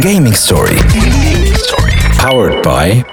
Gaming Story. Powered by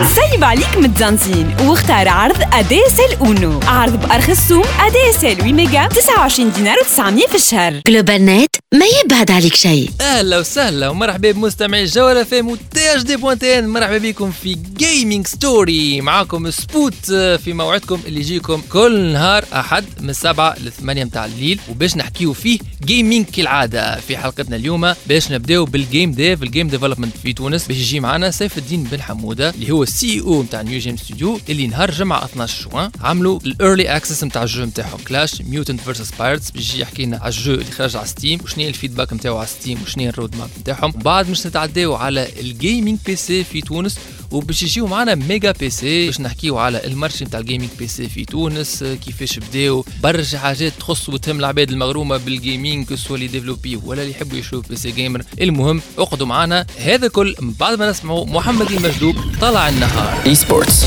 سيب عليك متزنزين. واختار عرض اديسل أونو. عرض بأرخص سوم اديسل 8 ميجا 29 دينار و900 في الشهر. جلوبال نت ما يبعد عليك شيء. أهلا وسهلا ومرحبا بمستمعي الجوله فام وتي اش دي بوانتين مرحبا بكم في جيمنج ستوري معاكم سبوت في موعدكم اللي يجيكم كل نهار أحد من السبعة للثمانية متاع الليل. وباش نحكيو فيه gaming كالعادة في حلقتنا اليوم. باش نبداو بال game dev ال game development في تونس. باش يجي معنا سيف الدين بن حمودة اللي هو ال CEO نتاع NewGen Studio اللي نهار جمعة 12 جوان عملوا ال early access نتاع ال jeu نتاعهم Clash Mutants versus Pirates باش يحكي لنا على ال jeu اللي خرج على Steam وشنو هي ال feedback نتاعو على Steam وشنو هي ال roadmap نتاعهم وبعد مش نتعداو على ال gaming PC في تونس وباش يجيو معنا Mega PC باش نحكيو على ال marché نتاع ال gaming PC في تونس كيفاش بداو برشا حاجات تخص وتهم العباد المغرومه بال gaming soit اللي développer ولا اللي يحبوا يشوفوا PC gamer المهم اقعدوا معنا هذا كل من بعد ما نسمعوا محمد المجدوب طلع النهار Esports.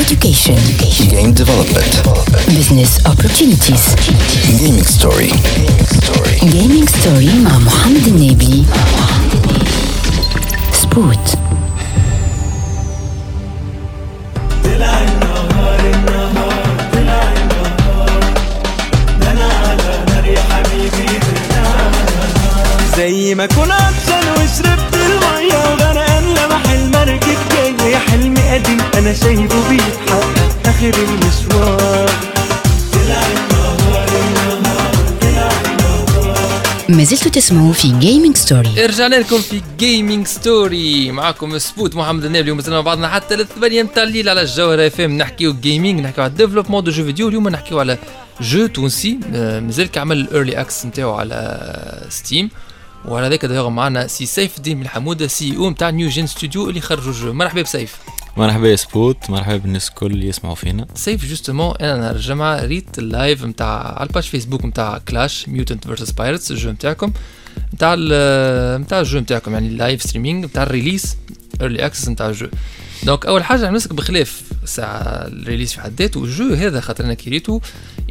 education Game development. business opportunities Gaming Story. gaming story مع محمد النبي سبوت زي ما كنت عطشان وشربت قديم أنا شايفه بيتحقق آخر المشوار ما زلتوا تسمعوا في Gaming Story رجعنا لكم في Gaming Story معكم سبوت محمد النبي اليوم مازلنا مع بعضنا حتى للثمانية متاع الليل على الجوهرة FM نحكيو gaming نحكيو على développement de jeux vidéo اليوم نحكيو على jeu تونسي. آه، مازال كعمل ال early access نتاعو على Steam وعلى ذاك دايوغ معنا سي سيف الدين بن حمودة CEO نتاع NewGen Studio اللي خرجوا ال jeu مرحبا بسيف. مرحبا يا سبوت مرحبا بالناس الكل اللي يسمعوا فينا. سيف جوستومون أنا نهار الجمعه ريت اللايف نتاع على الباج فيسبوك نتاع كلاش ميوتنت فيرسس بايرتس الجو نتاعكم نتاع نتاع الجو نتاعكم يعني اللايف ستريمينغ نتاع الريليس ايرلي اكسس نتاع الجو. دونك أول حاجة نمسك بخلاف ساعه الريليس في حد ذاته الجو هذا خاطر أنا كريتو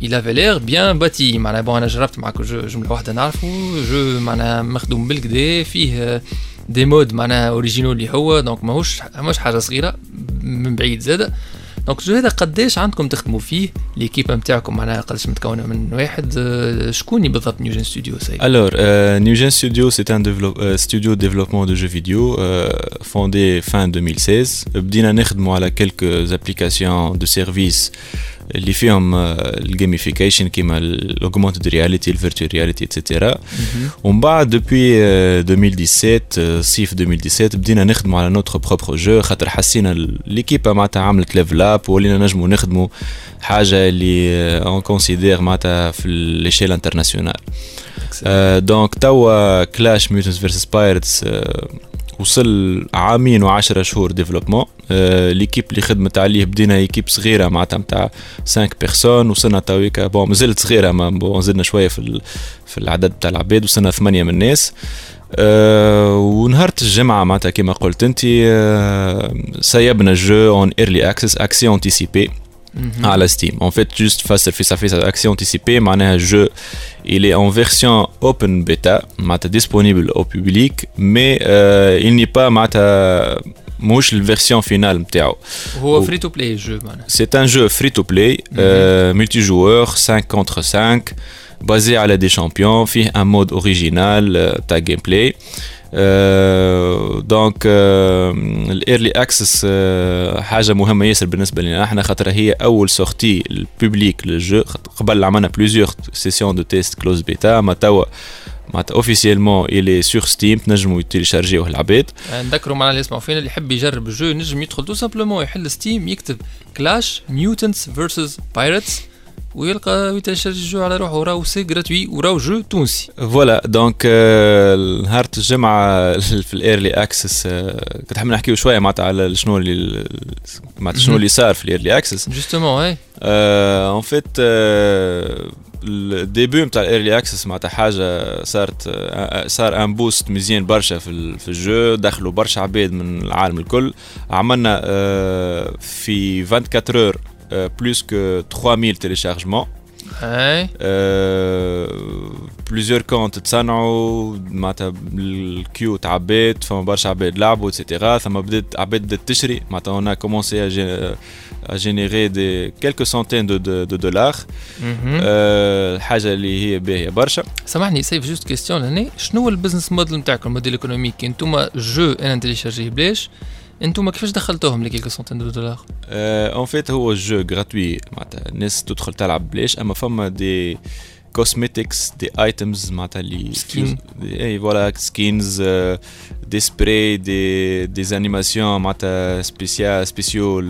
il avait bien bâti. معناها بون أنا جربت معك جو جملة واحدة نعرفه جو معناها مخدوم بالكدا فيه des modes معناها originales اللي هو donc ماهوش ماهوش حاجة صغيرة من بعيد زاده donc ال jeu هذا قداش عندكم تخدموا فيه l'équipe نتاعكم معناها قداش متكونة من واحد آه، شكون بالضبط NewGen Studio c'est un développe- euh, studio de développement de jeux vidéo euh, fondé fin 2016. بدينا نخدموا على quelques applications de services اللي فيهم ال gamification كيما ال augmented reality ال virtual reality et cetera ومن بعد depuis 2017 آه، صيف 2017 بدينا نخدموا على notre propre jeu خاطر حسينا l'équipe معناتها عملت level up ولينا نجموا نخدموا حاجة اللي on considère معناتها في l'échelle internationale donc توا Clash Mutants versus Pirates وصل عامين وعشرة شهور développement l'équipe اللي خدمت عليه بدينا équipe صغيرة معناتها نتاع 5 personnes وصلنا تويكا bon مازالت صغيرة ما زدنا شوية في في العدد بتاع العباد وصلنا ثمانية من الناس. أه ونهار الجمعة معناتها كما قلت انت أه سيبنا الجو اون ايرلي اكسس اكسي انتيسيبي على ستيم en fait juste فسر في صفحة accès anticipé معناها جو il est en version open beta معناتها disponible au public mais euh, il n'est pas معناتها مش الفيرسيون فينال نتاعو هو و- فري تو بلاي الجو معناها C'est un jeu free to play, euh, multijoueur, 5 contre 5, basé à la des champions, فيه un mode original euh, تاع gameplay. Euh, Donc ال early access حاجة مهمة ياسر بالنسبة لنا. إحنا خاطر هي أول sortie ال publique لل jeu قبل عملنا plusieurs sessions de test closed beta أما توا معناتها officiellement il est sur Steam تنجموا يتيليشارجيوه العباد نذكروا معنا اللي يسمعوا فينا اللي يحب يجرب ال jeu. ينجم يدخل tout simplement يحل Steam يكتب Clash Mutants Versus Pirates ويلقى ال jeu على روحه. وراهو c'est gratuit وراهو jeu تونسي. voilà donc نهار الجمعة في ال early access كنت حاب نحكيو شوية معناتها على شنو اللي معناتها شنو اللي صار في ال early access justement هاي en fait ال début نتاع ال early access معناتها حاجة صارت آه، صار un boost مزيان برشا في في ال jeu. دخلوا برشا عباد من العالم الكل. عملنا آه، في 24 heures plus que 3000 téléchargements et plusieurs comptes تصنعوا معناتها ال queue تعبيت فما برشا عباد لعبوا et cetera ثم بدات عباد بدات تشري معناتها on commençait à générer des quelques centaines de, de, de dollars. أه الحاجة اللي هي باهيه برشا سامحني سيف juste question هنا شنو هو ال business model نتاعكم ال modèle économique أنتم jeu أنا نتيليشارجيه بلاش أنتم كيفاش دخلتوهم ل quelques centaines de dollars؟ en fait هو jeu gratuit معناتها الناس تدخل تلعب بلاش. أما فما des cosmetics des items معناتها les skins et voilà skins des sprays des des animations معناتها spéciales spéciales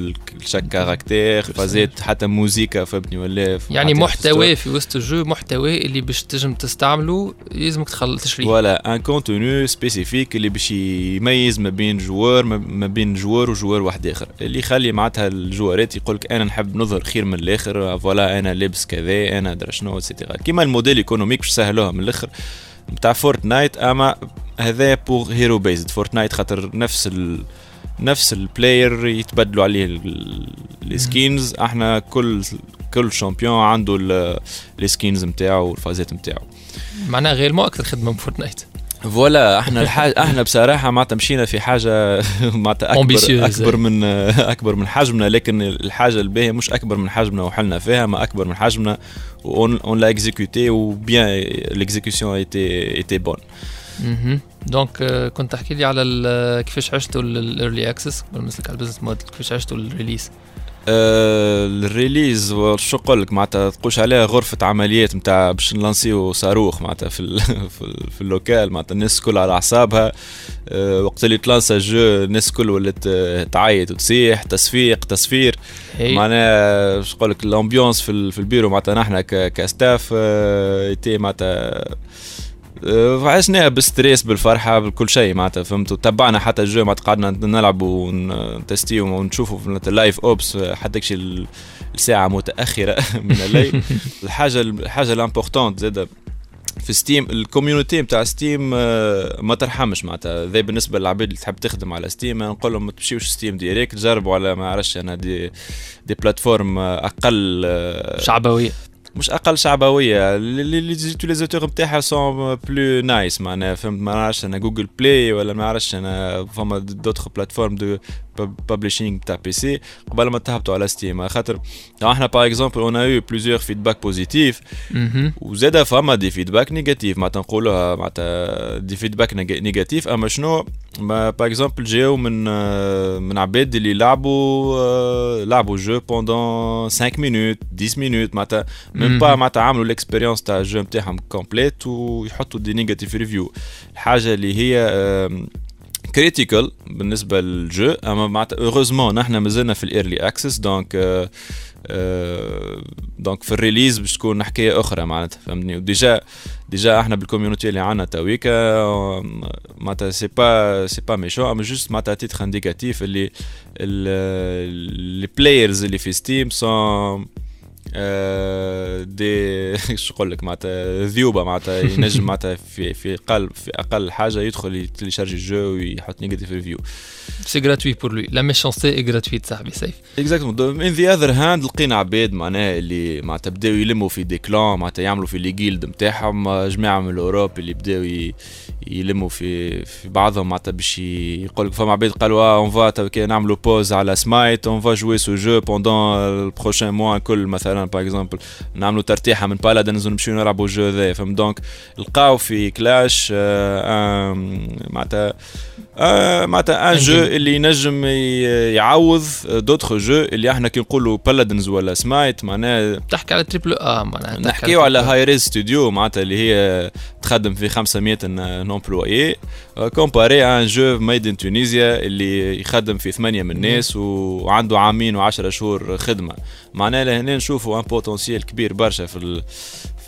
ل chaque caractère فازات حتى موزيكا فهمتني ولا يعني محتوى في وسط ال jeu محتوى اللي باش تنجم تستعملو يلزمك تخل تشريه voilà un contenu spécifique اللي باش يميز ما بين joueur ما بين joueur و joueur واحد آخر. اللي يخلي معناتها الجوارات يقولك أنا نحب نظهر خير من الآخر voilà أنا لابس كذا أنا درا شنو et cetera كيما ال modèle économique باش سهلوها من الآخر. نتاع Fortnite أما هذا pure hero based Fortnite خاطر نفس ال نفس ال player يتبدلوا عليه ال skins إحنا كل كل champion عنده ال skins نتاعو والفازات نتاعو معناها غير مو أكثر خدمه ب Fortnite voilà إحنا الحاجة إحنا بصراحة معناتها مشينا في حاجة معناتها اكبر أكبر من أكبر من حجمنا لكن الحاجة الباهية مش أكبر من حجمنا وحلنا فيها ما أكبر من حجمنا on l'a exécuté و bien l'exécution était était bonne donc كنت تحكي لي على كيفاش عشتوا ال early access بالنسبة على ال business model كيفاش عشتوا ال release آه ال release شو نقول لك معناتها تقولش عليها غرفة عمليات نتاع باش نلانسيو صاروخ معناتها في ال في, ال local. معناتها الناس الكل على اعصابها آه وقت اللي تلانسا ال jeu الناس الكل ولات تعيط وتصيح تصفيق تصفير معناها شو نقول لك ال ambiance في, البيرو معناتها نحن ك staff آه معناتها عشناها بال stress بالفرحة بكل شيء معناتها فهمت وتبعنا حتى ال jeu معناتها قعدنا نلعب ونتستيو ونشوفوا في ال live ops حتى شيء الساعة متأخرة من الليل. الحاجة الحاجة ال importante زادة في Steam ال community نتاع Steam ما ترحمش معناتها. ذا بالنسبة للعباد اللي تحب تخدم على Steam نقول لهم ما تمشيوش Steam directe جربوا على ما عرفش أنا des des plateformes أقل شعبوية. مش أقل شعبوية. les utilisateurs نتاعها sont plus nice معناها فهمت؟ ما نعرفش أنا Google Play ولا ما نعرفش أنا فما d'autres plateformes de publishing تاع PC قبل ما تهبطوا على Steam خاطر إحنا par exemple on eu plusieurs feedbacks positifs وزاد فما des feedbacks négatifs معناتها نقولوها معناتها des feedbacks négatifs اما شنو par exemple جاو من من عباد اللي لعبوا لعبوا jeu pendant 5 minutes 10 minutes معناتها même pas معناتها عملوا ال expérience تاع ال jeu نتاعهم complète ويحطوا des negative reviews الحاجة اللي هي critical بالنسبة لل jeu اما معناتها heureusement نحن مازلنا في ال early access donc donc في ال release باش تكون حكايه أخرى معناتها فهمتني و déjà déjà إحنا بال community اللي عندنا تويكا معناتها c'est pas c'est pas méchant اما juste معناتها titre indicatif اللي ال players اللي في Steam sont des شو نقول لك معناتها ذيوبة معناتها ينجم معناتها في في أقل في أقل حاجة يدخل يتليشارجي ال jeu ويحط negative review c'est gratuit pour lui la méchanceté est gratuite صاحبي سيف exactement on the other hand لقينا عباد معناها اللي معناتها بداو يلموا في des clans معناتها يعملوا في les guilds نتاعهم جماعة من ال Europe اللي بداو يلموا في في بعضهم معناتها باش يقول لك فما عباد قالوا on va نعملوا pause على Smite on va jouer ce jeu pendant ال prochain mois كل مثلا par exemple نعملوا ترتيحه من Paladins ونمشيو نلعبوا ال jeu ذا فهم donc لقاو في Clash معناتها آه معناتها un jeu اللي ينجم يعوض d'autres jeux اللي إحنا كي نقولوا Paladins ولا Smite معناها تحكي على triple A معناها نحكيو على Hi-Rez Studios معناتها اللي هي تخدم في 500 employés comparé un jeu made in Tunisia اللي يخدم في ثمانية من الناس وعنده عامين وعشرة شهور خدمة. معناها لهنا نشوفوا un potentiel كبير برشا في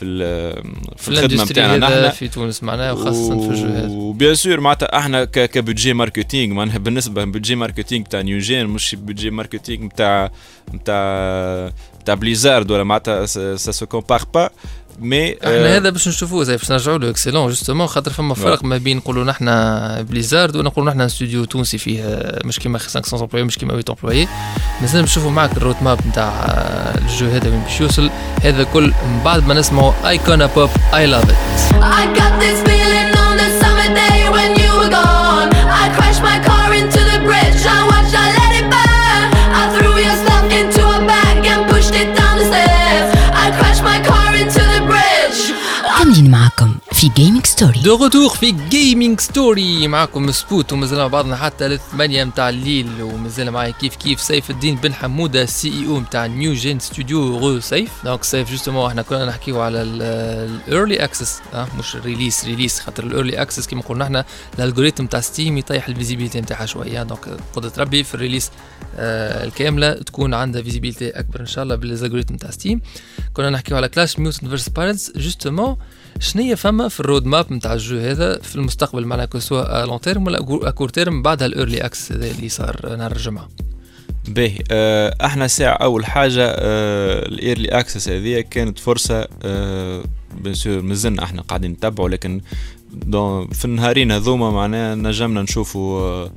في في الخدمة نتاعنا نحن في تونس معناها وخاصة في ال jeu هذا و bien sûr معناتها إحنا ك budget marketing معناها بالنسبة ل budget marketing تاع New Gen مش budget marketing نتاع نتاع تاع Blizzard ولا معناتها ça se compare pas mais إحنا هذا باش نشوفوه زي باش نرجعوا له. excellent justement خاطر فما فرق ما بين نقولوا نحن Blizzard ونقولوا نحن استوديو تونسي فيه مش كيما 500 employés مش كيما 8 employés مازال نشوفوا معك ال roadmap نتاع ال jeu هذا وين باش يوصل. هذا كل من بعد ما نسمعوا Icona Pop I Love It de retour في Gaming Story معكم سبوت ومازال مع بعضنا حتى للثمانية متاع الليل. ومازال معايا كيف كيف سيف الدين بن حمودة CEO متاع New Gen Studio غو سيف donc سيف justement إحنا كنا نحكيو على ال early access مش release release خاطر ال early access كيما قلنا إحنا ال algorithm تاع Steam يطيح ال visibilité نتاعها شوية. donc قدرة ربي في ال release آه الكاملة تكون عندها visibilité أكبر إن شاء الله بال algorithm تاع Steam كنا نحكيو على Clash Mutants vs Pirates justement شنية فما في ال roadmap نتاع ال jeu هذا في المستقبل؟ معناها que ce soit long terme ولا à court terme بعدها ال early access هذا اللي صار نهار الجمعة. باهي أحنا ساعة أول حاجة ال early access هذه كانت فرصة bien sûr مازلنا أحنا قاعدين نتبعوا لكن في النهارين هذوما معناها نجمنا نشوفوا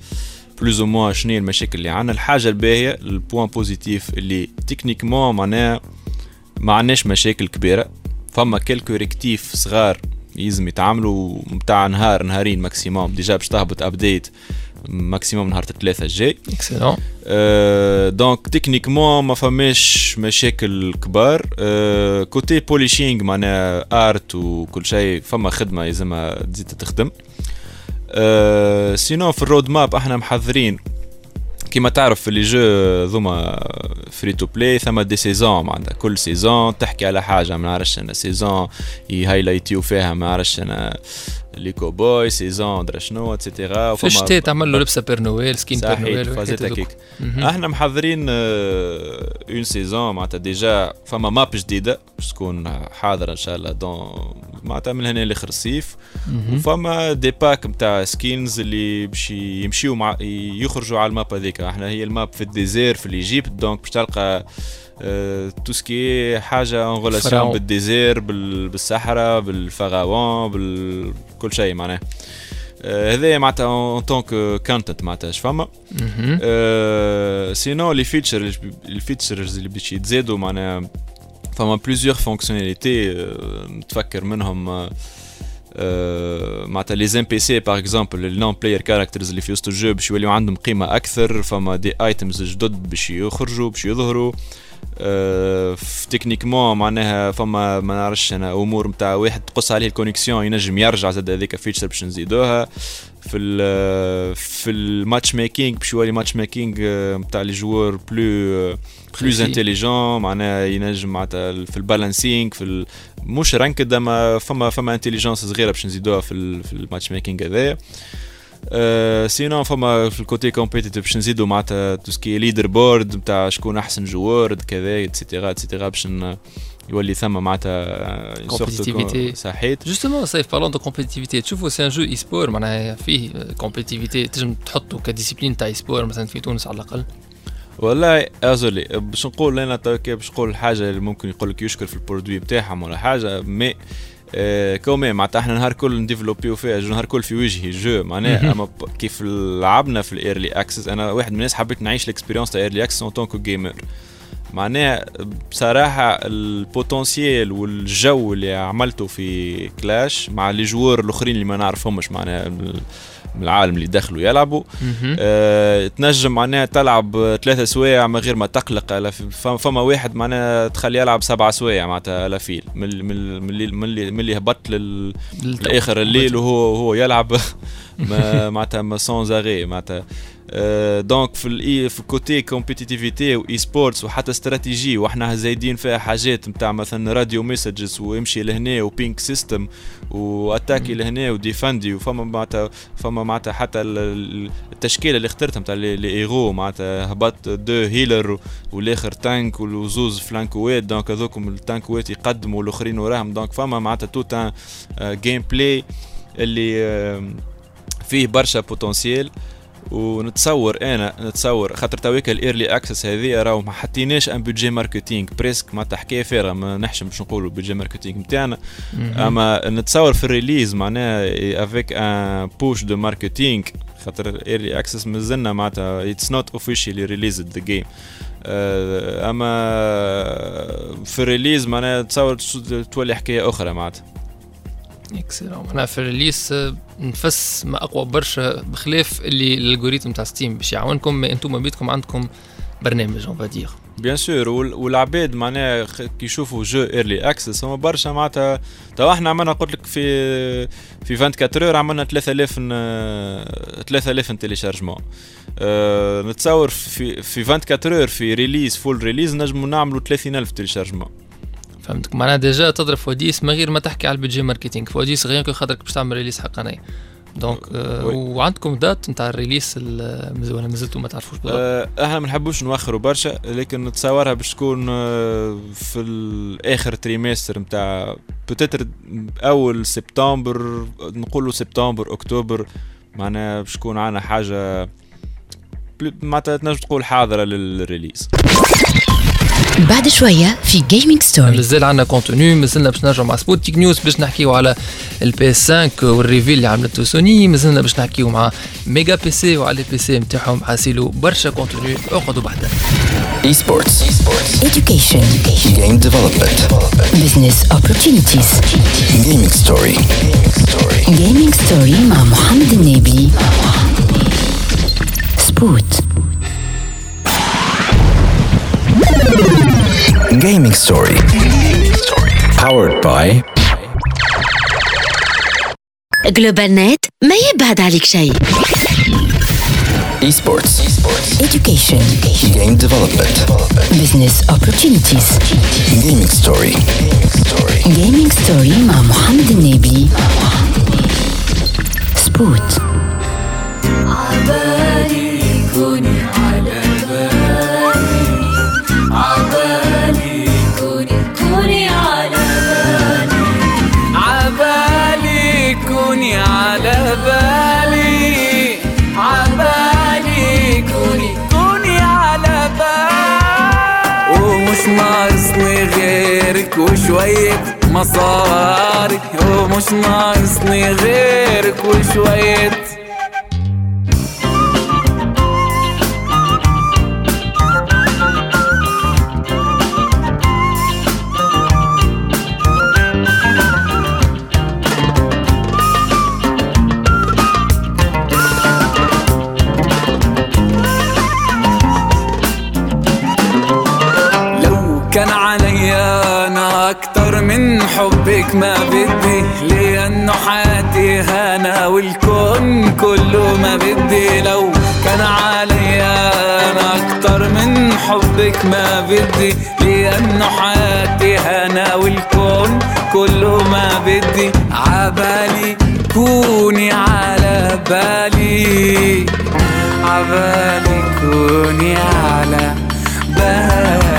plus ou moins شنو المشاكل اللي عندنا. الحاجة الباهية ال point positif اللي techniquement معناها ما عندناش مشاكل كبيرة. فما quelques correctifs صغار يلزم يتعاملوا متاع نهار نهارين maximum. déjà باش تهبط update maximum نهار الثلاثة الجاي. excellent أه donc techniquement ما فماش مشاكل كبار أه côté polishing معناها art وكل شيء فما خدمه يلزمها تزيد تخدم أه sinon في ال roadmap إحنا محضرين كيما تعرف في les jeux ذوما free-to-play ثما des saisons معناتها. كل saison تحكي على حاجة ما نعرفش أنا saison ي highlight يو فيها ما نعرفش أنا les cowboys saison شنو et cetera في الشتاء تعمل له لبسه père Noël skin père صحيح نويل هكيك هذوك. إحنا محضرين une saison معناتها déjà فما map جديده باش تكون حاضره ان شاء الله donc معناتها من هنا لاخر الصيف وفما des packs نتاع skins اللي باش يمشيو مع يخرجوا على ال map هذيك إحنا هي ال map في ال désert في ال Égypte donc باش تلقى tout ce qui حاجة en pharaon. بال désert بال- بالصحراء بال pharaons بكل شيء معناها آه، هذايا معناتها en tant que content معناتها اش فما les features les features اللي باش يتزادوا معناها فما plusieurs fonctionnalités نتفكر منهم euh, معناتها les NPC par exemple ال non-player characters اللي في وسط ال jeu باش يوليو عندهم قيمة أكثر فما des items جدد باش يخرجوا باش يظهروا. techniquement معناها فما ما نعرفش أنا أمور نتاع واحد تقص عليه ال connexion ينجم يرجع زاد هذيك feature باش نزيدوها في ال في ال matchmaking باش يولي matchmaking نتاع les joueurs plus plus. intelligent معناها ينجم معناتها في ال balancing في ال- مش ranked اما فما فما intelligence صغيرة باش نزيدوها في في ال matchmaking هذايا sinon فما في ال côté compétitif باش نزيدو معناتها tout ce qui leaderboard نتاع شكون احسن joueur كذا et cetera et cetera باش يولي ثم معناتها co- صحيت justement سيف parlant de compétitivité تشوفوا c'est un jeu e-sport معناها فيه compétitivité تنجم تحطه ك discipline تاع e-sport مثلا في تونس على الاقل والله désolé باش نقول أنا باش نقول حاجة اللي ممكن يقول لك يشكر في ال produit بتاعهم ولا حاجة mais آه comme معناتها إحنا نهار كل ن développe يو فيها نهار كل في وجهي جو. معناها أما كيف لعبنا في ال early access أنا واحد من الناس حبيت نعيش ال expérience تاع early access en tant que gamer معناها بصراحة ال potentiel وال jeu اللي عملته في Clash مع les joueurs الأخرين اللي ما نعرفهمش معناها من العالم اللي دخلوا يلعبوا. آه، تنجم معناها تلعب ثلاثة سوايع من غير ما تقلق. فما واحد معناها تخلي يلعب سبعة سوايع معناتها على file. من من اللي من اللي, هبط لل الليل وهو هو يلعب. معناتها mais sans arrêt معناتها. donc في ال e في côté compétitivité و e-sports وحتى استراتيجي وإحنا زايدين فيها حاجات نتاع مثلا radio messages وامشي لهنا و ping system و attaque ي لهنا و défend ي وفما معناتها فما معناتها حتى ال- ال- التشكيله اللي اخترتها نتاع لي ايغو معناتها هبط deux healers والاخر tank وزوز flank وات donc هذوكم ال tank وات يقدموا والاخرين وراهم donc فما معناتها tout un gameplay اللي فيه برشا potentiel ونتصور أنا نتصور خاطر تويك ال early access هذه راهو ما حطيناش un budget marketing presque ما تحكي فيها ما نحشم باش نقولوا budget marketing نتاعنا أما نتصور في ال release معناها avec un push de marketing خاطر early access مازلنا معناتها it's not officially released the game أما في ال release معناها تصور تولي حكاية أخرى معناتها. Excellent معناها في ال release آه، نفس ما أقوى برشا بخلاف اللي ال algorithme تاع Steam باش يعاونكم. ما أنتم بيدكم عندكم برنامج on va dire bien sûr والعباد معناها كي يشوفوا jeu early access هما برشا معناتها. تو إحنا عملنا قلت لك في في 24 heures عملنا 3000 ن- 3000 téléchargements أه نتصور في في 24 heures في release full release نجموا نعملوا 30000 téléchargements فهمتك. معناها déjà تضرب fois dix من غير ما تحكي على ال budget marketing. fois dix غير خاطرك باش تعمل release حقاني donc آه. وعندكم date نتاع ال release ولا مازلتوا ما تعرفوش بالضبط؟ أه إحنا ما نحبوش نوخروا برشا لكن نتصورها باش تكون أه، في الآخر trimestre نتاع peut-être أول سبتمبر نقولوا سبتمبر أكتوبر معناها باش تكون عنا حاجة معناتها تنجم تقول حاضرة لل release بعد شوية في Gaming Story مازال عندنا contenu مازلنا باش نرجعوا مع Sputnik News باش نحكيو على ال PS 5 وال reveal اللي عملته سوني مازلنا باش نحكيو مع Mega PC وعلى ال PC نتاعهم حاسيلو برشا contenu اقعدوا بحذا Esports. education Game development. business opportunities Gaming story. gaming story مع محمد النبي سبوت Gaming story. Powered by جلوبال نت ما يبعد عليك شيء Esports. education Game development. business opportunities Gaming story. gaming story مع محمد النبي سبوت عبالي كوني وشوية مصاري ومش ناقصني غيرك وشوية حبك ما بدي لأنه حياتي أنا والكون كله ما بدي. لو كان عليا أنا أكتر من حبك ما بدي لأنه حياتي أنا والكون كله ما بدي. عبالي كوني على بالي. عبالي كوني على بالي.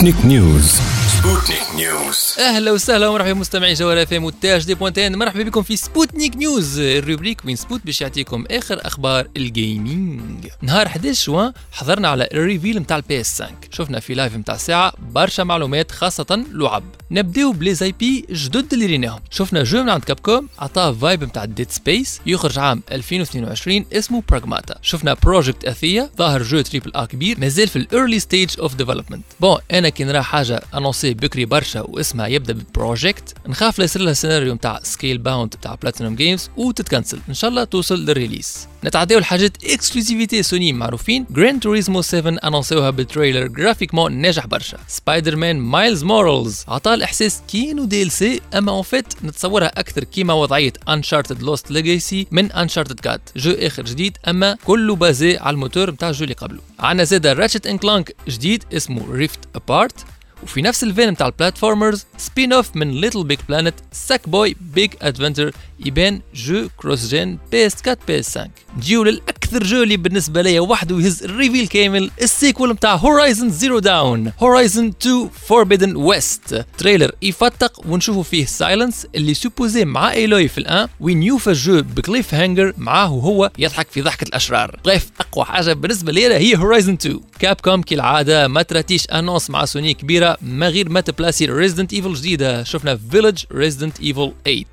Sputnik News. Sputnik News. أهلا وسهلا ومرحبا مستمعي Jawhara FM و TAG D point TN مرحبا بكم في Sputnik News ال rubrique وين سبوت باش يعطيكم آخر أخبار ال gaming نهار 11 جوان حضرنا على ال reveal نتاع ال PS 5 شفنا في live نتاع ساعة برشا معلومات خاصة لعب نبداو ب les IP جدد اللي ريناهم. شفنا jeu من عند Capcom عطاه vibe نتاع Dead Space يخرج عام 2022 اسمه Pragmata شفنا Project Athia ظاهر jeu triple A كبير مازال في ال early stage of development bon أنا كي نرى حاجة annoncé بكري برشا واسمها يبدأ ب project نخاف لا يصير لها سيناريو نتاع Scalebound نتاع Platinum Games وتتكنسل إن شاء الله توصل لل release نتعداو الحاجات exclusivité سوني معروفين. Gran Turismo 7 أنونسيوها ب trailer graphiquement ناجح برشا. Spider-Man Miles Morales عطاه الإحساس كينو DLC أما en fait نتصورها أكثر كيما وضعية Uncharted Lost Legacy من Uncharted 4 jeu آخر جديد أما كله basé على الموتور نتاع ال jeu اللي قبله. عندنا زاد Ratchet and Clank جديد اسمه Rift Apart وفي نفس ال veine بتاع ال platformers spin-off من Little Big Planet Sackboy Big Adventure يبان jeu cross-gen PS 4 PS 5 نجيو للأكثر jeu اللي بالنسبة ليا وحده يهز ال reveal كامل ال sequel بتاع Horizon Zero Dawn Horizon 2 Forbidden West trailer يفتق ونشوفوا فيه Sylens اللي supposé مع Aloy في الآن وين يوفى ال jeu ب cliffhanger معاه هو يضحك في ضحكة الأشرار. bref أقوى حاجة بالنسبة لي هي Horizon 2 Capcom كالعادة ما تراطيش annonce مع سوني كبيرة ما غير ما تبلاسي Resident Evil جديدة. شفنا Village Resident Evil 8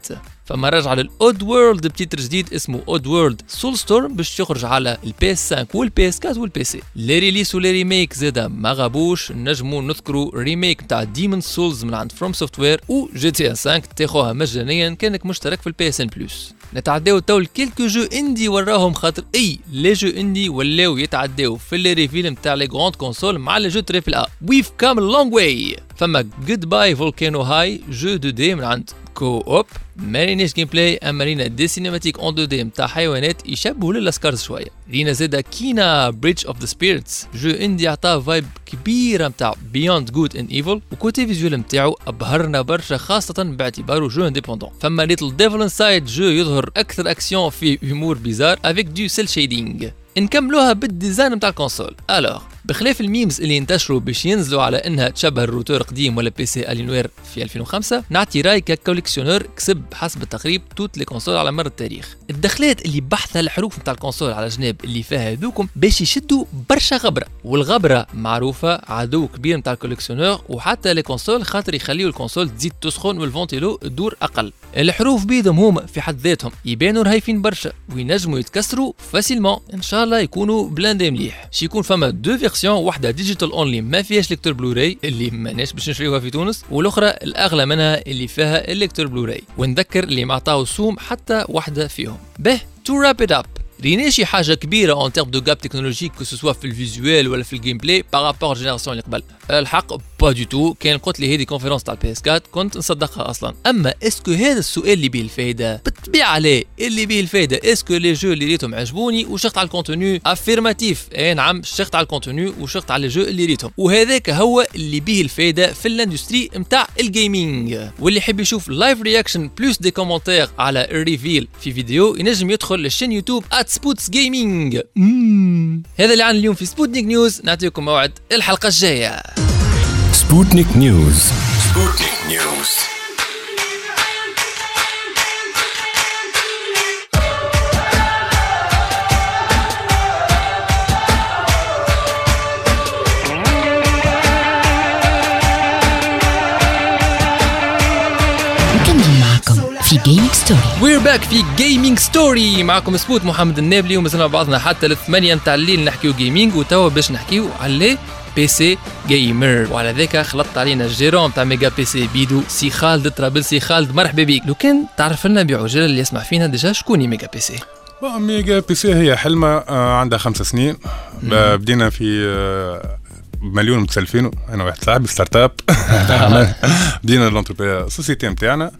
فما رجع لل Oddworld ب titre جديد اسمه Oddworld Soulstorm باش يخرج على ال PS 5 وال PS 4 وال PC les releases و les remakes زادا. ما غابوش. نجموا نذكروا remake نتاع Demon's Souls من عند FromSoftware و GTA 5 تاخوها مجانيا كأنك مشترك في ال PSN Plus نتعداو تو ل quelques jeux indé وراهم خاطر أي les jeux indé ولاو يتعداو في les reveals نتاع les grandes consoles مع les jeux triple A. we've come a long way فما Goodbye Volcano High jeu 2D من عند KO_OP ما ريناش gameplay اما رينا des cinématiques en 2D نتاع حيوانات يشبهوا للاسكارز شوية رينا زادا Kena Bridge of the Spirits jeu indé عطاه vibe كبيره نتاع Beyond Good and Evil و côté visuel نتاعو ابهرنا برشا خاصه باعتباره jeu indépendant فما Little Devil Inside jeu يظهر أكثر اكسيون في humour bizarre avec du cel shading نكملوها بال design نتاع ال console alors بخلاف ال memes اللي انتشروا باش ينزلوا على إنها تشبه الروتور قديم ولا PC Alienware في 2005 نعطي رأي ك collectionneur كسب حسب التقريب toutes les consoles على مر التاريخ. الدخلات اللي بحثها الحروف نتاع ال console على جناب اللي فيها هذوكم باش يشدوا برشا غبرة والغبرة معروفة عدو كبير نتاع ال collectionneur وحتى les consoles خاطر يخليو ال console تزيد تسخن وال ventilo تدور أقل. الحروف بيدهم هما في حد ذاتهم يبانوا رهيفين برشا وينجموا يتكسروا facilement. إن شاء الله يكونوا blindés مليح. شي يكون فما deux versions واحدة digital only ما فيهاش lecteur Blu-ray اللي ماناش باش نشريوها في تونس والأخرى الأغلى منها اللي فيها ال lecteur Blu-ray ونذكر اللي ما عطاو سوم حتى واحدة فيهم. به to wrap it up رينا شي حاجة كبيرة en termes de gap technologique que ce soit في ال visuel ولا في ال gameplay par rapport génération اللي قبل. الحق pas du tout كان قلت لي هذه conférence تاع ال PS 4 كنت نصدقها أصلا اما est-ce que هذا السؤال اللي به الفايده بالطبيعه عليه اللي به الفايده est-ce que les jeux اللي ريتهم عجبوني وشخت على ال contenu affirmatif اي نعم شخت على ال contenu وشخت على les jeux اللي ريتهم وهذاك هو اللي به الفايده في ال industry نتاع ال gaming واللي يحب يشوف live reaction plus des commentaires على ال reveal في فيديو ينجم يدخل لل chaîne YouTube Spots Gaming هذا اللي عن اليوم في Sputnik News نعطيكم موعد الحلقة الجايه Sputnik News Sputnik News في Gaming Story we're back في Gaming Story معكم سبوت محمد النابلي ومازلنا مع بعضنا حتى الثمانية نتاع الليل نحكيو gaming وتوا باش نحكيو على PC gamer وعلى ذاك خلطت علينا ال gérant تاع Mega PC بيدو سي خالد طرابلسي خالد. مرحبا بيك. لو كان تعرف لنا بعجالة اللي يسمع فينا ديجا شكون ميجا بي سي ميجا بي سي هي حلمة آه، عندها خمس سنين. بدينا في آه، مليون متسلفين. أنا واحد صاحبي start-up بدينا l'entreprise ال société نتاعنا.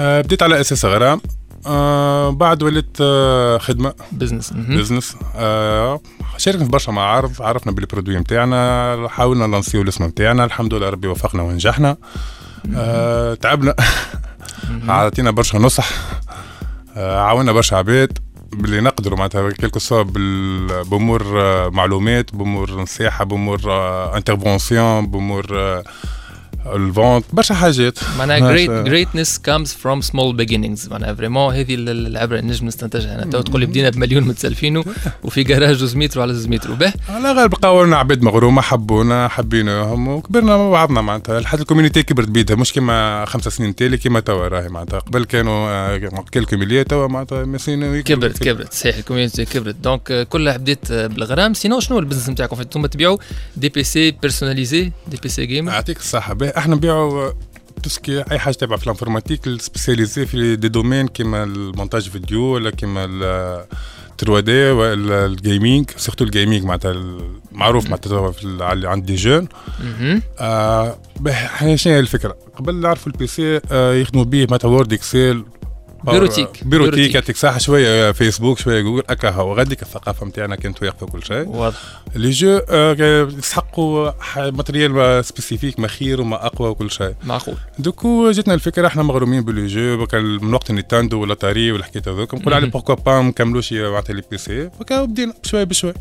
آه، بديت على أساس غرام. آه بعد وليت آه خدمة. business. business آه شاركنا في برشا معارض عرفنا بال produit نتاعنا حاولنا نلانسيو الاسم نتاعنا الحمد لله ربي وفقنا ونجحنا. آه تعبنا. عطينا برشا نصح. آه عاونا برشا عباد باللي نقدروا معناتها quelque soit بأمور آه، معلومات بأمور نصيحة بأمور intervention بأمور آه، après-vente برشا حاجات. معناها great greatness comes from small beginnings. معناها vraiment هذه ال- العبرة اللي نجم نستنتجها. أنا تو تقول لي بدينا بمليون متسلفينه وفي جراج زوز متر على زوز متر. به على غالب قاولنا عباد مغرومة حبونا حبيناهم وكبرنا مع بعضنا معناتها. لحد ال community كبرت بيدها مش كما خمسة سنين تالي كما توا راهي معناتها. قبل كانوا آه، quelques milliers توا معناتها كبرت كبرت. صحيح ال community كبرت. donc كلها بديت بالغرام. sinon شنو ال business نتاعكم؟ أنتم تبيعوا des PC personnalisés des PC gamer يعطيك الصحة باهي إحنا نبيعوا tout ce qui est أي حاجة تبع في ال informatique spécialisé في des domaines كيما ال montage vidéo ولا كيما 3D وال gaming surtout ال gaming معناتها معروف معناتها في عند des gens مهم. آه شنو هي الفكرة قبل نعرفوا ال PC آه يخدموا به معناتها Word Excel bureautique. bureautique. يعطيك ساعه شوية فيسبوك شوية جوجل. هكا هو غاديك الثقافه نتاعنا كانت واقفه كل شيء. واضح. les jeux آه، يسحقوا matériel spécifique ما خير وما أقوى وكل شيء. معقول. donc جاتنا الفكرة إحنا مغرومين بال les jeux من وقت ال Nintendo و l'Atari والحكايه هذوك نقول عليه pourquoi pas ما نكملوش معناتها les PC. بدينا بشوي بشوي.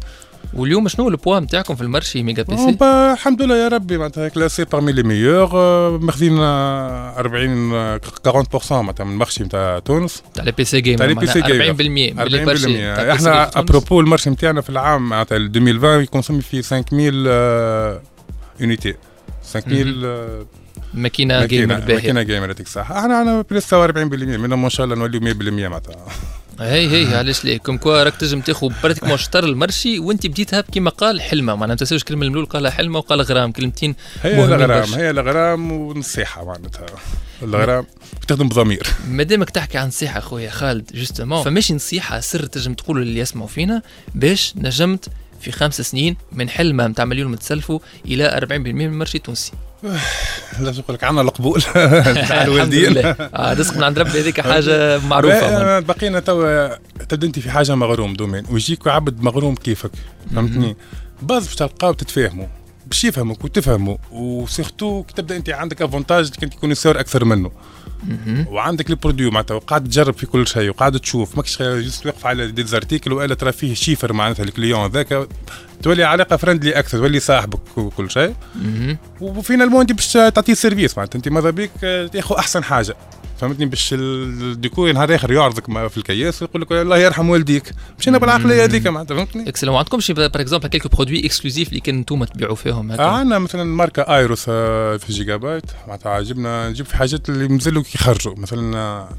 واليوم شنو ال poids نتاعكم في ال marché Mega PC؟ الحمد لله يا ربي معناتها classés parmi les meilleurs آه، ماخذين آه، 40 آه، 40% معناتها من ال marché نتاع تونس. تاع les PC gamer تاع les PC gamer. 40% من اللي 40% marché تاع ال PC إحنا في. à peu près ال marché نتاعنا في العام معناتها 2020 يكونسومي فيه 5000 آه، unités 5000 آه، ماكينة gamer باهيه ماكينة gamer يعطيك الصحه إحنا en plus 40% منهم إن شاء الله نوليو 100% معناتها. هي هي علاش لا comme quoi راك تنجم تاخذ pratiquement شطر ال marché وانت بديتها كيما قال حلمة. معناها ما تنساوش الكلمة الاولى قالها حلمة وقال غرام كلمتين هي الغرام. هي الغرام والنصيحة معناتها. الغرام تخدم بضمير. مادامك تحكي عن نصيحه خويا خالد justement فماشي نصيحة سر تنجم تقول للي يسمعوا فينا باش نجمت في خمس سنين من حلمه نتاع مليون متسلفوا إلى 40% من ال marché التونسي لازم نقول لك عندنا القبول. تاع الوالدين. آه رزق من عند ربي هذيك حاجة معروفة. بقينا توا تبدا أنت في حاجة مغروم domaine. ويجيك عبد مغروم كيفك فهمتني؟ باز باش تلقاو تتفاهموا. باش يفهمك وتفهموا. و surtout كي تبدأ أنت عندك avantage كنت connaisseur أكثر منه. وعندك les معناتها وقاعد تجرب في كل شيء وقاعد تشوف. ماكش juste واقف على des articles وألا ترى فيه chiffre معناتها ال client ذاك. تولي علاقة friendly أكثر تولي صاحبك وكل شيء. مهم. و finalement أنت باش تعطيه service معناتها. أنت ماذا بيك؟ تاخذ أحسن حاجة. فهمتني؟ باش نهار آخر يعرضك في الكياس ويقول لك الله يرحم والديك. مشينا بالعقلية هذيك معناتها فهمتني؟ excellent ما عندكمش par exemple quelques produits exclusifs اللي كان أنتم تبيعوا فيهم هكا؟ عندنا مثلا ماركة Aorus آه، في جيجا بايت معناتها عجبنا نجيب في حاجات اللي مازالوا يخرجوا مثلا آه،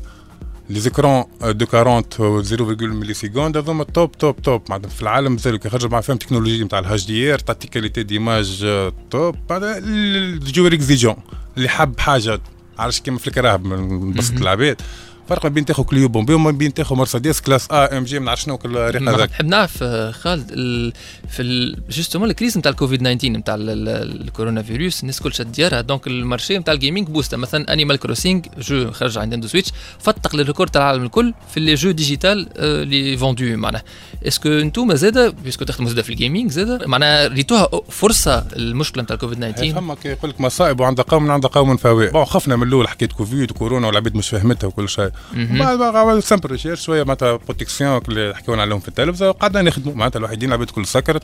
les écrans 240 و 0.1 milliseconde هذوما top top top معناتها في العالم مازالوا كيخرجوا مع فهم تكنولوجي نتاع ال HDR تعطي qualité d'image آه، top بعد ال joueur exigeant اللي حب حاجة عرفت كيما في الكراهب من بسط العباد. فرق ما بين تاخذ Clio bombée وما بين تاخذ Mercedes classe A AMG ما نعرف شنو نعم، هذاك نحب نعرف خالد. ال... في ال... justement ال crise نتاع الكوفيد 19 نتاع ال- ال- الكورونا فيروس الناس كل شد ديارها. donc ال marché نتاع ال gaming boosta مثلا Animal Crossing jeu خرج عند Nintendo Switch فتق لل record تاع العالم الكل في les jeux digital اللي vendus معناها est-ce que انتوما زاده puisque تخدموا زاده في ال gaming زاده معناها ريتوها فرصة المشكلة نتاع الكوفيد 19 فما كي يقول لك مصائب وعند قوم عند قوم فوائد bon خفنا من الأول حكايه كوفيد وكورونا والعباد مش فهمتها وكل شيء. بعد بقى عمل simple recherche شوية معناتها protection اللي حكيونا عليهم في التلفزة وقعدنا نخدموا معناتها الوحيدين العباد كل سكرت.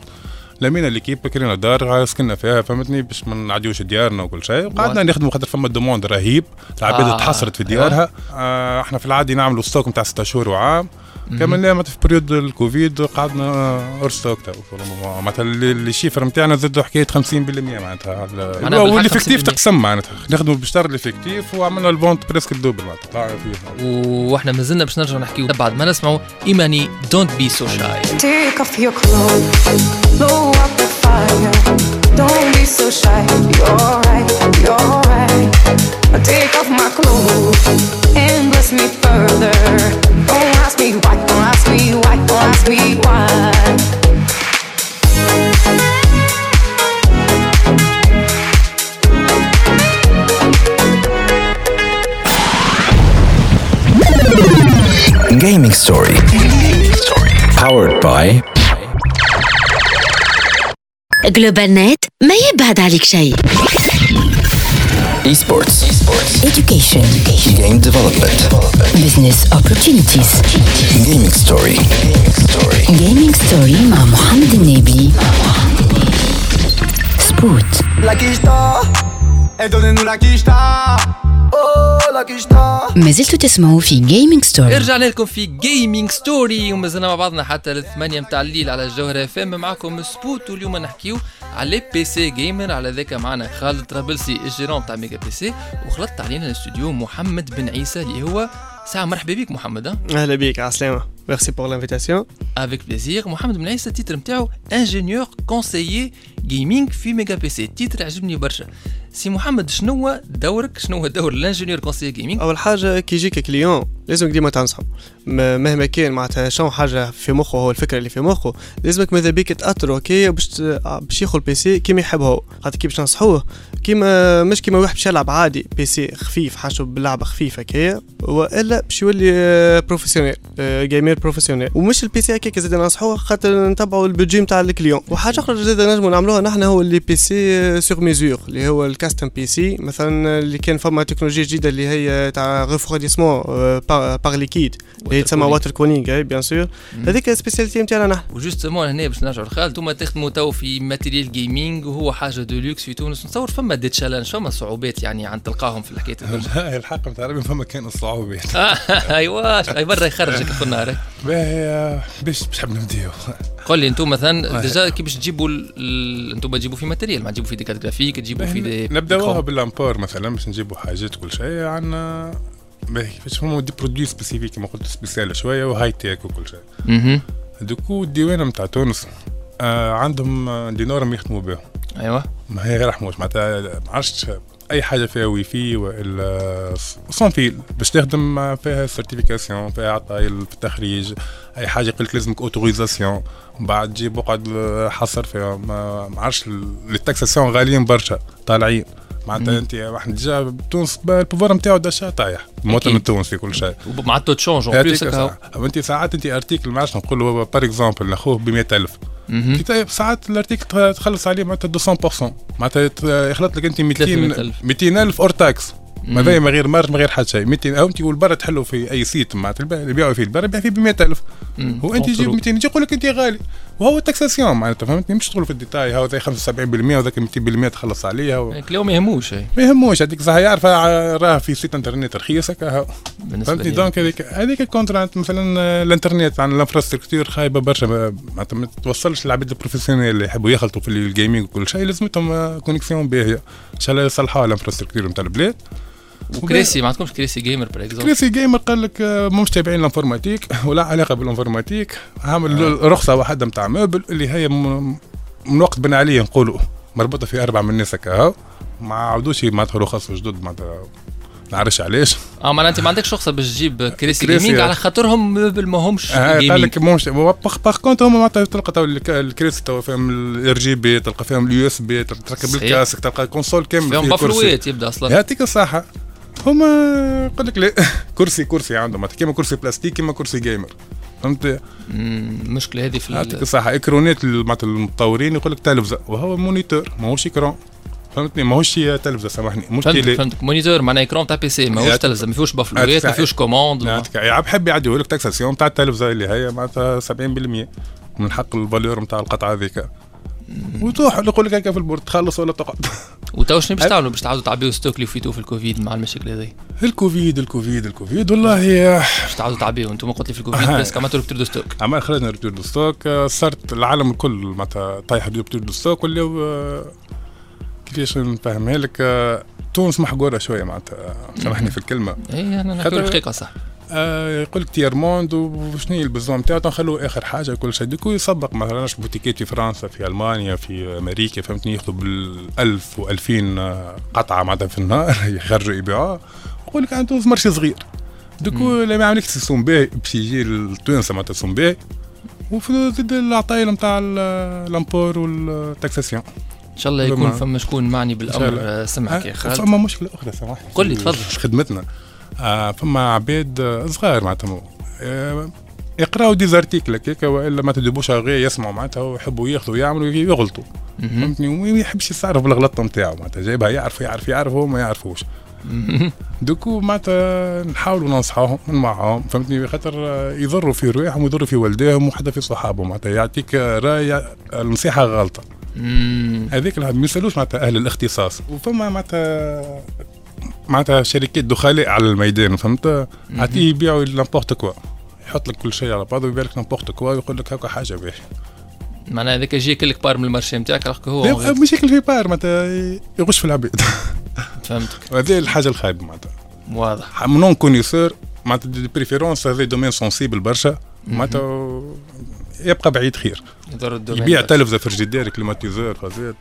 لمينا l'équipe كرينا دار سكننا فيها فهمتني؟ باش ما نعديوش ديارنا وكل شيء. وقعدنا نخدموا خاطر فما demande رهيب العباد آه. آه. تحصرت في ديارها. آه إحنا في العادي نعملوا stock نتاع ستة شهور وعام. كملنا معناتها في période ال Covid قعدنا hors stock تو معناتها اللي ال chiffre نتاعنا زادوا حكاية 50% معناتها. وال effectif 50%. تقسم معناتها. نخدموا بشطر ال effectif وعملنا ال vente presque ال double معناتها. وإحنا مازلنا باش نرجعوا نحكيو. بعد ما نسمعوا Imany Don't Be So Shy Don't be so shy. You're right, you're right. Take off my clothes and bless me further. Don't ask me why, don't ask me why, don't ask me why. Gaming Story. Powered by جلوبال نت ما يبعد عليك شيء Esports. Education. Game Development. Business opportunities. Gaming Story. Gaming story مع محمد النبي. سبوت. Aquí está, es donde no aquí Oh. ما زلتوا تسمعوا في gaming story رجعنا لكم في gaming story ومازلنا مع بعضنا حتى الثمانية متاع الليل على الجوهرة اف ام معكم سبوت واليوم نحكيو على PC gamer على ذاك معنا خالد طرابلسي ال gérant تاع ميجا بي سي وخلطت علينا الاستوديو محمد بن عيسى اللي هو ساعة مرحبا بك محمد ها؟ أهلا بيك عسلامة merci pour l'invitation avec plaisir محمد بن عيسى ال titre نتاعو ingénieur conseiller gaming في ميجا بي سي ال titre عجبني برشا. سي محمد شنو هو دورك؟ شنو هو دور ال ingénieur conseiller gaming أول حاجة كي يجيك client لازمك ديما تنصحه. م- مهما كان معناتها شنو حاجة في مخه هو الفكرة اللي في مخه. لازمك ماذا بيك تاثروا هكايا باش باش ياخذ ال PC كيما يحب هو. خاطر كي باش ننصحوه كيما مش كيما واحد باش يلعب عادي PC خفيف حاجة بلعبة خفيفة هكايا وإلا باش يولي professionnel آه، gamer professionnel ومش ال PC هكاك زاد ننصحوه خاطر نتبعوا ال budget نتاع ال client وحاجه أخرى زاد نجموا نعملوها نحن هو اللي PC sur mesure اللي هو ال custom PC مثلا اللي كان فما تكنولوجيا جديده اللي هي تاع refroidissement par liquide اللي هي تسمى cooling. water cooling bien sûr هذيك ال spécialité نتاعنا نحن و justement هنا باش نرجعوا لخالد أنتم تخدموا تو في matériel gaming وهو حاجة de luxe في تونس نتصور فما des challenges فما صعوبات يعني عن تلقاهم في الحكاية الحق نتاع ربي فما كان الصعوبات آه، ايوا اي برا يخرجك في النهار باهي باش باش نحب نبداو قول لي أنتم مثلا آه. déjà كي باش تجيبوا ال- أنتم تجيبوا في matériel ما تجيبوا في des cartes graphiques تجيبوا في دي نبداوها. بال import مثلا باش نجيبوا حاجات كل شيء عندنا باهي كيفاش فما دي برودوي سبيسيفيك كما قلت سبيسيال شوية وهاي تيك وكل شيء مهم. دوكو الديوانة نتاع تونس آه عندهم آه، دي نورم يخدموا بها ايوا ما هي غير حموش معناتها ما عرفتش أي حاجة فيها واي فاي والا سون فيل باش تخدم فيها سيرتيفيكاسيون فيها عطايل في التخريج أي حاجة لك لازمك اوتوريزاسيون بعد تجيب وقعد حصر فيها ما ما عرفتش لي تاكساسيون غاليين برشا طالعين. معناتها انت واحد ديجا تونس البوفار نتاعو داشا طايح المواطن التونسي كل شيء. تشونج يعطيك بليس ساعة. انت ساعات انت ارتيكل ما نقولوا بار اكزومبل ناخوه ب 100000 مهم. كي ساعات الارتيكل تخلص عليه معناتها 200% معناتها يخلط لك انت 200 300,000. 200000 اور تاكس ماذا من غير مارج من غير حتى شيء 200 أو انت والبرا تحلوا في أي سيت معناتها يبيعوا فيه البرا يبيع فيه ب 100000 مم. وانت كونترول. 200 يجي يقول لك أنت غالي وهو taxation معناتها فهمتني؟ مش تدخلوا في الديتاي زي 75% وذاك 200% تخلص عليها و... اليوم ما يهموش. ما يهموش. هذيك صح يعرف راه في site internet رخيص هكا. فهمتني؟ donc هذيك هذيك ال contraintes مثلا آه، الانترنت عن ال infrastructure خايبة برشا. معناتها ما توصلش للعباد ال professionnels اللي يحبوا يخلطوا في ال gaming وكل شيء. لازمتهم connexion باهيه إن شاء الله يصلحوها ال infrastructure نتاع البلاد. وكريسي ما عندكمش كريسي gamer par exemple كريسي gamer قال لك آه، مش تابعين ال informatique ولا علاقة بال informatique. عامل رخصه واحدة نتاع موبل اللي هي من وقت بن علي نقولوا مربوطة في أربع من الناس هكا. ما عاودوش معناتها رخص جدد معناتها ما نعرفش علاش. آه معناها انت ما عندكش رخصة باش تجيب كريسي كريسي، جيمنج آه. على خاطرهم موبل ما همش آه، قال لك مش باغ كونت هما معناتها تلقى تو الك- الكريس تو فيهم الار جي بي تلقى فيهم اليو اس بي تركب. الكاسك تلقى كونسول كامل فيهم. بافلويات يبدأ أصلا. يعطيك الصحة. هما يقول لك لا كرسي كرسي عندهم كيما كرسي بلاستيك كيما كرسي gamer. فهمت؟ المشكلة هذه في يعطيك ال- الصحة écranات معناتها المطورين يقول لك تلفزة وهو moniteur ماهوش écran. فهمتني؟ ماهوش تلفزة سامحني مش فهمتك télé فهمتك. moniteur معناها écran تاع PC ماهوش تلفزة ما فيهوش بافلويات ما فيهوش commande بحب يعديوا لك taxation تاع التلفزة اللي هي معناتها 70% من حق ال valeur نتاع القطعة هذيك وتروح يقول لك هكا في ال bord تخلص ولا تقعد. وتو شنو باش تعملوا باش تعاودوا تعبيوا stock اللي فيتو في الكوفيد مع المشاكل هذه الكوفيد الكوفيد الكوفيد والله باش تعاودوا تعبيوا أنتم قلت لي في الكوفيد. بس عملتوا ريبتور دو ستوك. عمال خرجنا ريبتور دو ستوك آه، صارت العالم الكل معناتها طايح ريبتور دو ستوك ولاو آه، كيفاش نفهمها لك؟ آه، تونس محقورة شوية معناتها سامحني في الكلمة. اي أنا نحكي الحقيقة صح. آه يقول لك تير موند وشنو هي البزون نتاعو؟ نخلوه آخر حاجة كل شيء. دوكو يسبق مثلا بوتيكات في فرنسا في ألمانيا في أمريكا فهمتني؟ ياخذوا بال1000 و2000 قطعة معناتها في النهار يخرجوا يبيعوها. يقول لك عندهم مارشي صغير. دوكو لا ما يعملكش سون باهي باش يجي التوانسة معناتها سون باهي وفي زيد العطايل نتاع الأمبور والتاكساسيون إن شاء الله يكون ما- فما شكون معني بالأمر. آه، سمعك يا آه، خالد. فما مشكلة أخرى سامحني. قل لي، تفضل. خدمتنا. آه فما عباد آه، صغار معناتها آه يقرأوا دي زارتيكل هكاك وإلا ما تدبوش غير يسمعوا معناتها ويحبوا ياخذوا يعملوا يغلطوا. فهمتني؟ وما يحبش يستعرف بالغلطه نتاعو معناتها جايبها يعرف يعرف يعرف هو ما يعرفوش. donc معناتها نحاولوا ننصحوهم معاهم فهمتني؟ خاطر يضروا في رواحهم ويضروا في والديهم وحتى في صحابهم معناتها يعطيك رأي النصيحه غلطة. هذيك ما يسألوش معناتها أهل الاختصاص. وفما معناتها معناتها شركات دخلاء على الميدان فهمت؟ عطيه يبيعوا n'importe quoi. يحط لك كل شيء على بعضه ويبيع لك n'importe quoi ويقول لك هكا حاجة باهية. معناها هذاك يجي كلك بار من المارشي نتاعك راك هو لا، مشاكل في بار معناتها يغش في العباد فهمتك. هذه الحاجة الخايبة معناتها. واضح. نون كونيسور معناتها دي بريفيرونس هذا دومين سونسيبل برشا. معناتها يبقى بعيد خير. يبيع. تلفزه فرجيدير كليماتيزور فازيت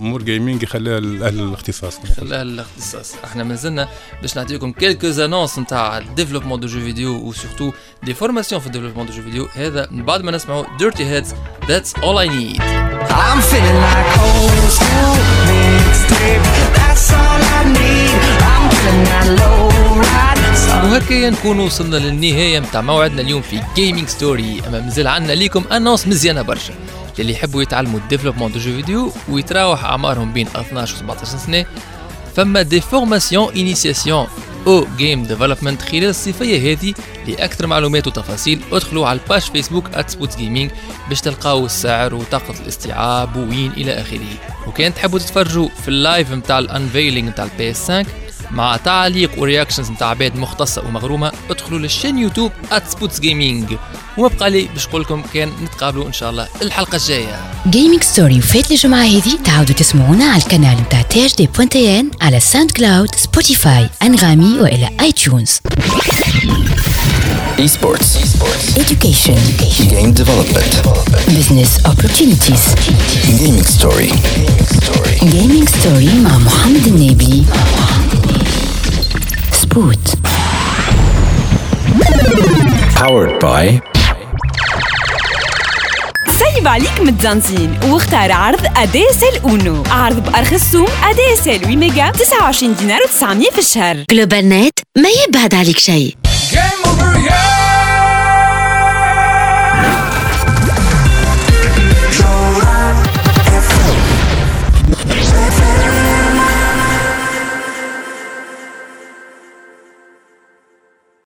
امور جيمنج يخليها لاهل الاختصاص خلاها الاختصاص إحنا مازلنا باش نعطيكم كيلكوز انونس نتاع الديفلوبمون دو جو فيديو وسورتو des formations في ال développement de jeux vidéo هذا من بعد ما نسمعوا Dirty Heads That's All I Need I'm feeling like old school mixtape. That's all I need. I'm feeling that low ride. وهكا نكونوا وصلنا للنهاية متاع موعدنا اليوم في Gaming Story أما مازال عندنا ليكم annonces مزيانة برشا اللي يحبوا يتعلموا ال développement de jeux vidéo ويتراوح أعمارهم بين 12 و 17 سنة. فما des formations initiation au game development خلال الصيفية هذه لأكثر معلومات وتفاصيل. ادخلوا على ال page Facebook @Spots Gaming باش تلقاو السعر وطاقة الاستيعاب وين إلى آخره. وكان تحبوا تتفرجوا في ال live نتاع ال unveiling نتاع ال PS 5 مع تعليق و reactions نتاع عباد مختصة ومغرومة ادخلوا لل chaîne YouTube @Spots Gaming وما بقى لي باش نقول لكم كان نتقابلوا إن شاء الله الحلقة الجاية Gaming Story وفات الجمعة هذه تعاودوا تسمعونا على القناة نتاع THD point TN على SoundCloud Spotify Anghami وإلى iTunes Esports. education Game development. business opportunities Gaming story. gaming story مع محمد النبي سبوت Powered by سيب عليك متزنزين واختار عرض اديسل أونو. عرض بأرخص سوم اديسل 8 ميجا 29 دينار و900 في الشهر. جلوبال نت ما يبعد عليك شيء. Game